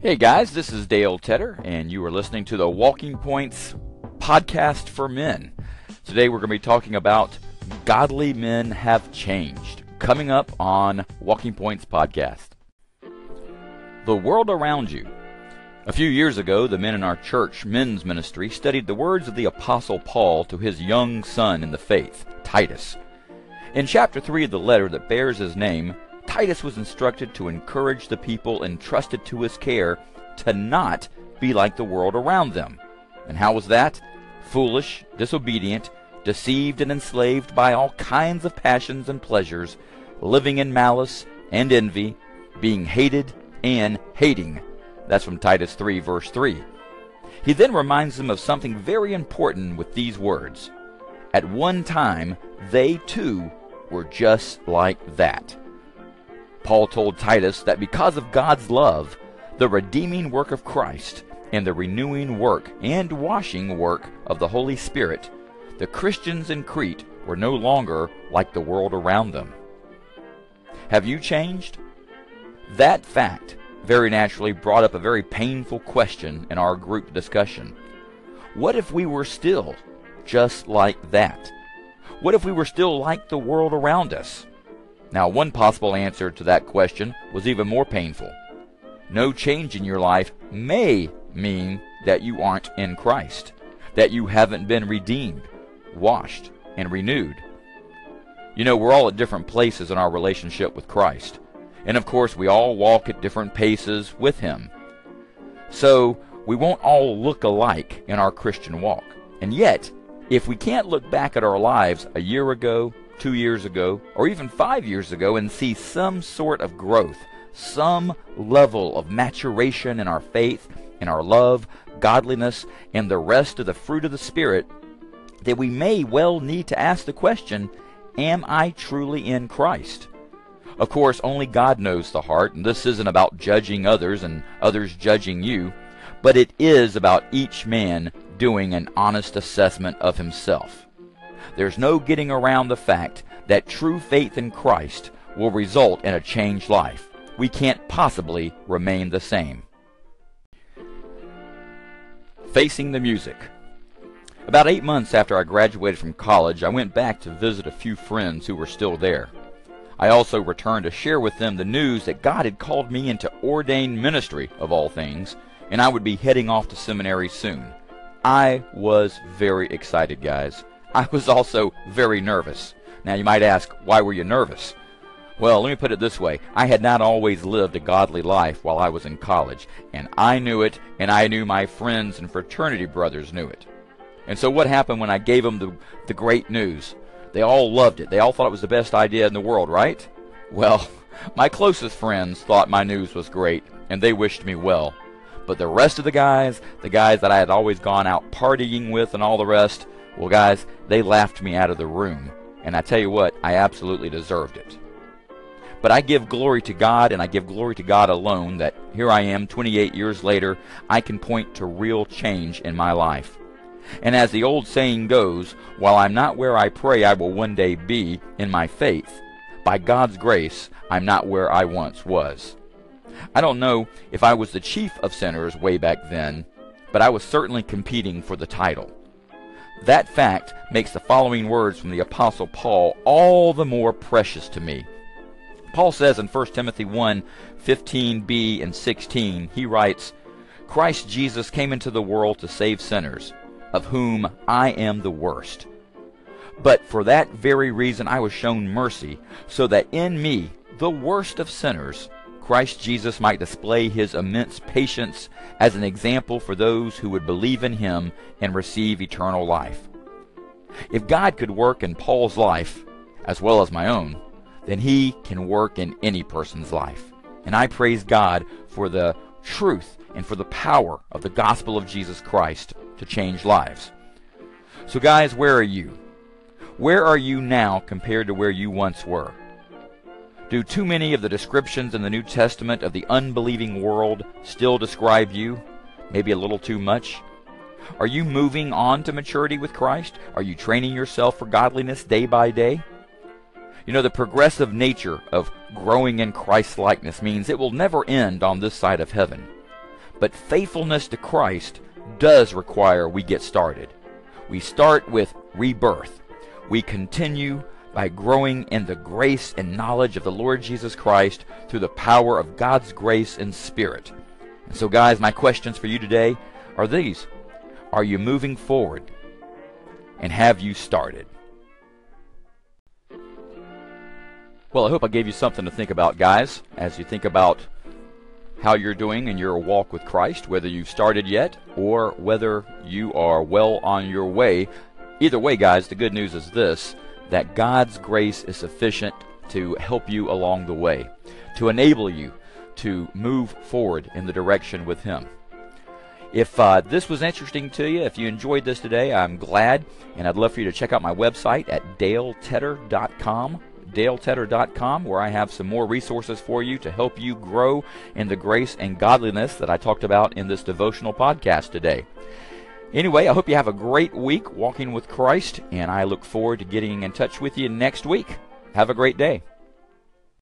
Hey guys, this is Dale Tedder, and you are listening to the Walking Points podcast for men. Today we're going to be talking about Godly Men Have Changed, coming up on Walking Points podcast. The world around you. A few years ago, the men in our church men's ministry studied the words of the Apostle Paul to his young son in the faith, Titus. In chapter 3 of the letter that bears his name, Titus was instructed to encourage the people entrusted to his care to not be like the world around them. And how was that? Foolish, disobedient, deceived and enslaved by all kinds of passions and pleasures, living in malice and envy, being hated and hating. That's from Titus 3, verse 3. He then reminds them of something very important with these words. At one time, they too were just like that. Paul told Titus that because of God's love, the redeeming work of Christ, and the renewing work and washing work of the Holy Spirit, the Christians in Crete were no longer like the world around them. Have you changed? That fact very naturally brought up a very painful question in our group discussion. What if we were still just like that? What if we were still like the world around us? Now, one possible answer to that question was even more painful. No change in your life may mean that you aren't in Christ, that you haven't been redeemed, washed, and renewed. You know, we're all at different places in our relationship with Christ. And of course, we all walk at different paces with Him. So, we won't all look alike in our Christian walk. And yet, if we can't look back at our lives a year ago, two years ago, or even five years ago and see some sort of growth, some level of maturation in our faith, in our love, godliness, and the rest of the fruit of the Spirit, that we may well need to ask the question Am I truly in Christ? Of course, only God knows the heart, and this isn't about judging others and others judging you, but it is about each man doing an honest assessment of himself. There's no getting around the fact that true faith in Christ will result in a changed life. We can't possibly remain the same. Facing the music. About eight months after I graduated from college, I went back to visit a few friends who were still there. I also returned to share with them the news that God had called me into ordained ministry, of all things, and I would be heading off to seminary soon. I was very excited, guys. I was also very nervous. Now you might ask, why were you nervous? Well, let me put it this way. I had not always lived a godly life while I was in college, and I knew it, and I knew my friends and fraternity brothers knew it. And so what happened when I gave them the, the great news? They all loved it. They all thought it was the best idea in the world, right? Well, my closest friends thought my news was great, and they wished me well. But the rest of the guys, the guys that I had always gone out partying with and all the rest, well, guys, they laughed me out of the room. And I tell you what, I absolutely deserved it. But I give glory to God, and I give glory to God alone that here I am, 28 years later, I can point to real change in my life. And as the old saying goes, while I'm not where I pray I will one day be in my faith, by God's grace, I'm not where I once was. I don't know if I was the chief of sinners way back then, but I was certainly competing for the title. That fact makes the following words from the Apostle Paul all the more precious to me. Paul says in 1 Timothy 1 15b and 16, he writes, Christ Jesus came into the world to save sinners, of whom I am the worst. But for that very reason I was shown mercy, so that in me, the worst of sinners, Christ Jesus might display his immense patience as an example for those who would believe in him and receive eternal life. If God could work in Paul's life, as well as my own, then he can work in any person's life. And I praise God for the truth and for the power of the gospel of Jesus Christ to change lives. So, guys, where are you? Where are you now compared to where you once were? Do too many of the descriptions in the New Testament of the unbelieving world still describe you? Maybe a little too much? Are you moving on to maturity with Christ? Are you training yourself for godliness day by day? You know, the progressive nature of growing in Christ's likeness means it will never end on this side of heaven. But faithfulness to Christ does require we get started. We start with rebirth. We continue by growing in the grace and knowledge of the Lord Jesus Christ through the power of God's grace and Spirit. And so, guys, my questions for you today are these Are you moving forward? And have you started? Well, I hope I gave you something to think about, guys, as you think about how you're doing in your walk with Christ, whether you've started yet or whether you are well on your way. Either way, guys, the good news is this that God's grace is sufficient to help you along the way, to enable you to move forward in the direction with Him. If uh, this was interesting to you, if you enjoyed this today, I'm glad, and I'd love for you to check out my website at daletedder.com daletedder.com, where I have some more resources for you to help you grow in the grace and godliness that I talked about in this devotional podcast today. Anyway, I hope you have a great week walking with Christ, and I look forward to getting in touch with you next week. Have a great day.